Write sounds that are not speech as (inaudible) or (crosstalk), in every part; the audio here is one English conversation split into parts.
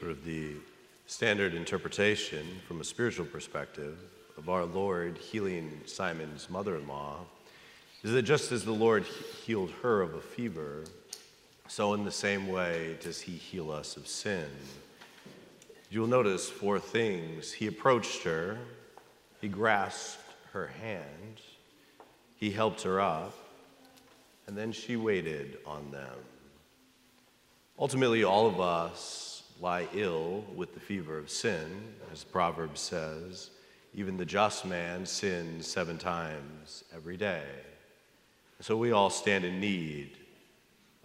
sort of the standard interpretation from a spiritual perspective of our Lord healing Simon's mother in law is that just as the Lord healed her of a fever, so in the same way does he heal us of sin. You'll notice four things. He approached her, he grasped her hand, he helped her up, and then she waited on them. Ultimately, all of us lie ill with the fever of sin, as Proverbs says. Even the just man sins seven times every day. So we all stand in need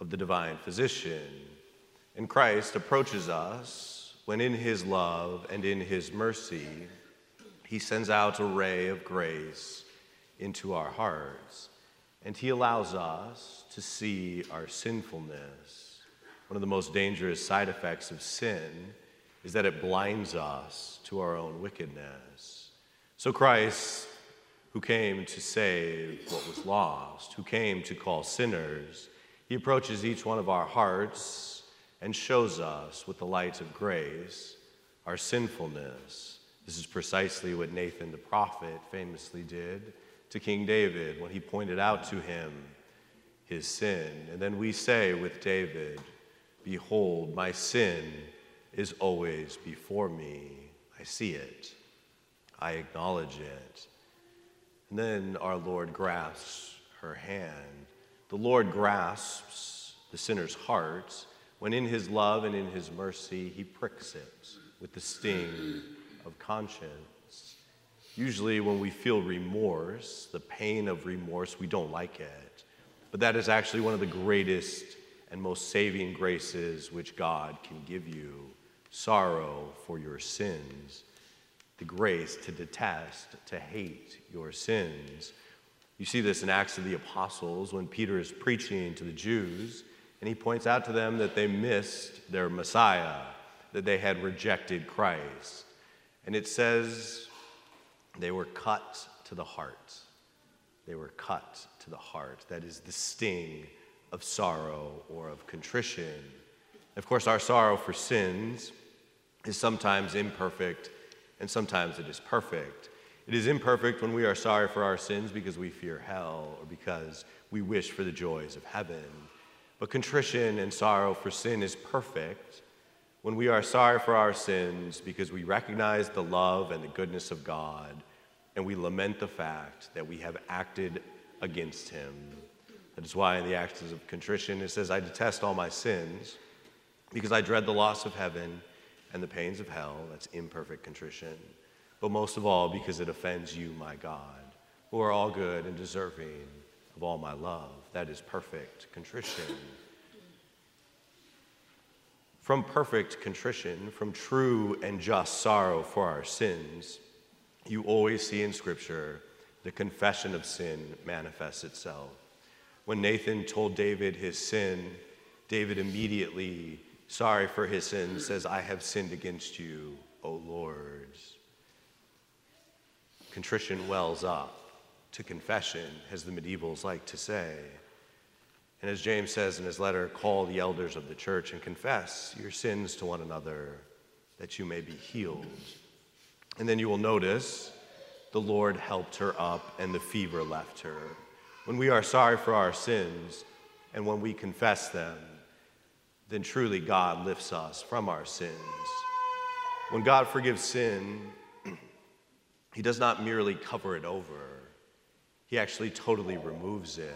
of the divine physician. And Christ approaches us when, in his love and in his mercy, he sends out a ray of grace into our hearts. And he allows us to see our sinfulness one of the most dangerous side effects of sin is that it blinds us to our own wickedness. So Christ, who came to save what was lost, who came to call sinners, he approaches each one of our hearts and shows us with the light of grace our sinfulness. This is precisely what Nathan the prophet famously did to King David when he pointed out to him his sin. And then we say with David, Behold, my sin is always before me. I see it, I acknowledge it. And then our Lord grasps her hand. The Lord grasps the sinner's heart when, in his love and in his mercy, he pricks it with the sting of conscience. Usually, when we feel remorse, the pain of remorse, we don't like it. But that is actually one of the greatest and most saving graces which God can give you sorrow for your sins, the grace to detest, to hate your sins. You see this in Acts of the Apostles when Peter is preaching to the Jews, and he points out to them that they missed their Messiah, that they had rejected Christ. And it says they were cut to the heart. They were cut to the heart. That is the sting of sorrow or of contrition. Of course, our sorrow for sins is sometimes imperfect and sometimes it is perfect. It is imperfect when we are sorry for our sins because we fear hell or because we wish for the joys of heaven. But contrition and sorrow for sin is perfect when we are sorry for our sins because we recognize the love and the goodness of God and we lament the fact that we have acted against Him. Is why in the Acts of Contrition it says, I detest all my sins because I dread the loss of heaven and the pains of hell. That's imperfect contrition. But most of all, because it offends you, my God, who are all good and deserving of all my love. That is perfect contrition. From perfect contrition, from true and just sorrow for our sins, you always see in Scripture the confession of sin manifests itself. When Nathan told David his sin, David immediately, sorry for his sin, says, I have sinned against you, O Lord. Contrition wells up to confession, as the medievals like to say. And as James says in his letter, call the elders of the church and confess your sins to one another that you may be healed. And then you will notice the Lord helped her up and the fever left her when we are sorry for our sins and when we confess them, then truly God lifts us from our sins. When God forgives sin, (clears throat) He does not merely cover it over, He actually totally removes it.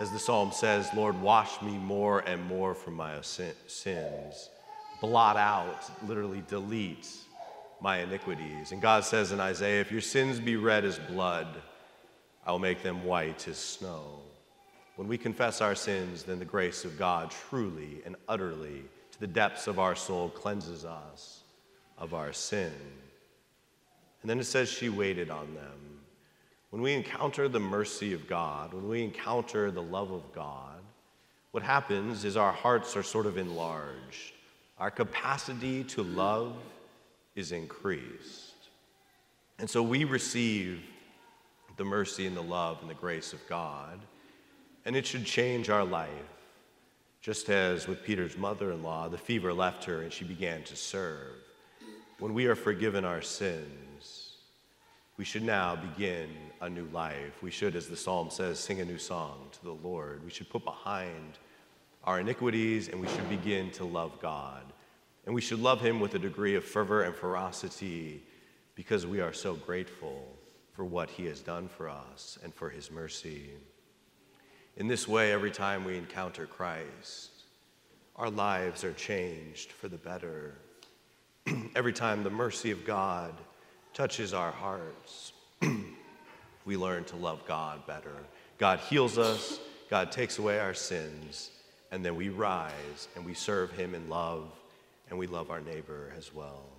As the psalm says, Lord, wash me more and more from my sins. Blot out, literally delete my iniquities. And God says in Isaiah, if your sins be red as blood, I will make them white as snow. When we confess our sins, then the grace of God truly and utterly to the depths of our soul cleanses us of our sin. And then it says she waited on them. When we encounter the mercy of God, when we encounter the love of God, what happens is our hearts are sort of enlarged. Our capacity to love is increased. And so we receive the mercy and the love and the grace of God. And it should change our life, Just as with Peter's mother in law, the fever left her and she began to serve. When we are forgiven our sins, we should now begin a new life. We should, as the psalm says, sing a new song to the Lord. We should put behind our iniquities and we should begin to love God. And we should love Him with a degree of fervor and ferocity because we are so grateful for what He has done for us and for His mercy. In this way, every time we encounter Christ, our lives are changed for the better. (clears throat) every time the mercy of God touches our hearts, (clears throat) we learn to love God better. God heals us, God takes away our sins, and then we rise and we serve Him in love and we love our neighbor as well.